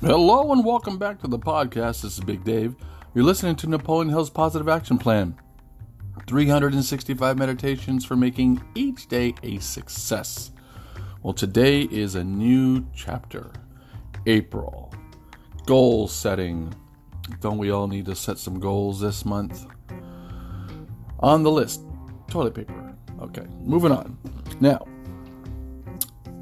Hello and welcome back to the podcast. This is Big Dave. You're listening to Napoleon Hill's Positive Action Plan 365 meditations for making each day a success. Well, today is a new chapter April. Goal setting. Don't we all need to set some goals this month? On the list, toilet paper. Okay, moving on. Now,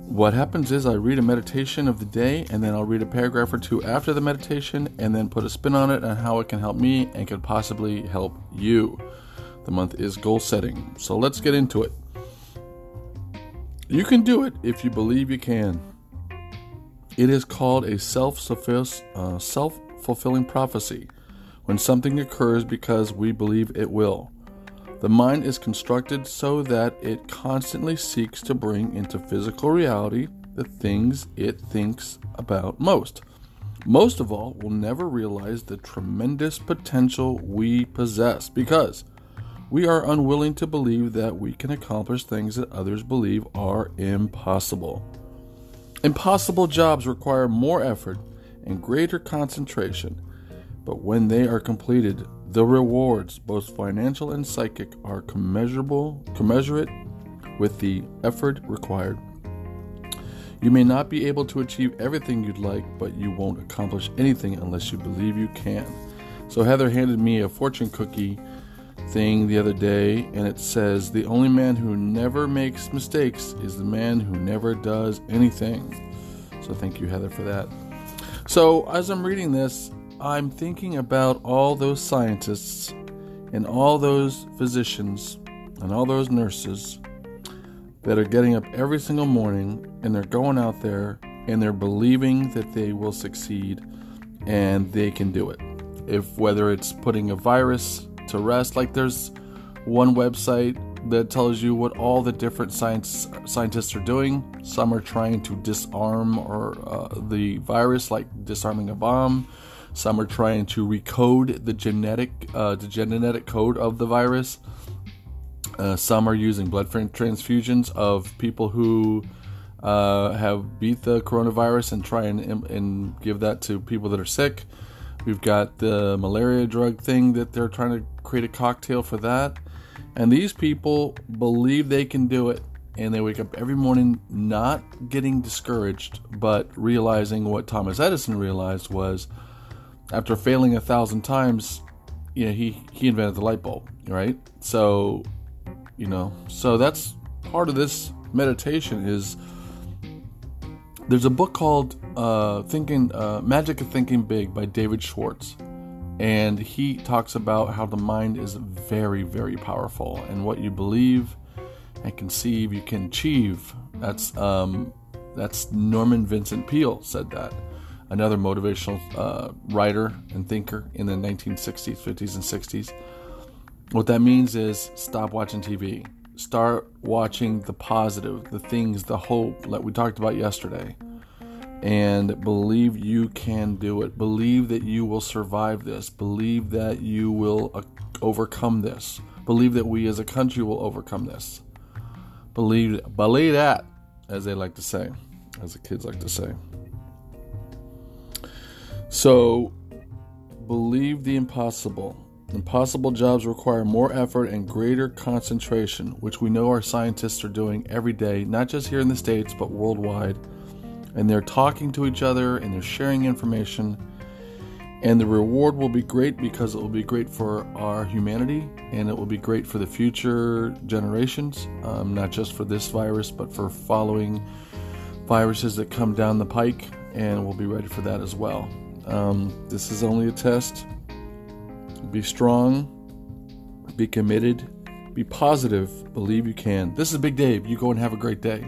what happens is I read a meditation of the day and then I'll read a paragraph or two after the meditation and then put a spin on it and how it can help me and could possibly help you. The month is goal setting. So let's get into it. You can do it if you believe you can. It is called a self uh, fulfilling prophecy when something occurs because we believe it will. The mind is constructed so that it constantly seeks to bring into physical reality the things it thinks about most. Most of all, we'll never realize the tremendous potential we possess because we are unwilling to believe that we can accomplish things that others believe are impossible. Impossible jobs require more effort and greater concentration, but when they are completed, the rewards, both financial and psychic, are commensurable, commensurate with the effort required. You may not be able to achieve everything you'd like, but you won't accomplish anything unless you believe you can. So, Heather handed me a fortune cookie thing the other day, and it says, The only man who never makes mistakes is the man who never does anything. So, thank you, Heather, for that. So, as I'm reading this, I'm thinking about all those scientists and all those physicians and all those nurses that are getting up every single morning and they're going out there and they're believing that they will succeed and they can do it. If whether it's putting a virus to rest, like there's one website that tells you what all the different science scientists are doing. Some are trying to disarm or uh, the virus, like disarming a bomb. Some are trying to recode the genetic uh, the genetic code of the virus. Uh, some are using blood transfusions of people who uh, have beat the coronavirus and try and, and give that to people that are sick. We've got the malaria drug thing that they're trying to create a cocktail for that. And these people believe they can do it. And they wake up every morning not getting discouraged, but realizing what Thomas Edison realized was after failing a thousand times, you know, he, he invented the light bulb, right? So, you know, so that's part of this meditation is there's a book called uh, Thinking uh, Magic of Thinking Big by David Schwartz. And he talks about how the mind is very, very powerful, and what you believe and conceive, you can achieve. That's um, that's Norman Vincent Peale said that another motivational uh, writer and thinker in the 1960s, 50s, and 60s. What that means is stop watching TV. Start watching the positive, the things, the hope that we talked about yesterday. And believe you can do it. Believe that you will survive this. Believe that you will uh, overcome this. Believe that we as a country will overcome this. Believe, believe that, as they like to say, as the kids like to say. So, believe the impossible. Impossible jobs require more effort and greater concentration, which we know our scientists are doing every day, not just here in the States, but worldwide. And they're talking to each other and they're sharing information. And the reward will be great because it will be great for our humanity and it will be great for the future generations, um, not just for this virus, but for following viruses that come down the pike. And we'll be ready for that as well. Um, this is only a test. Be strong, be committed, be positive, believe you can. This is a Big Dave. You go and have a great day.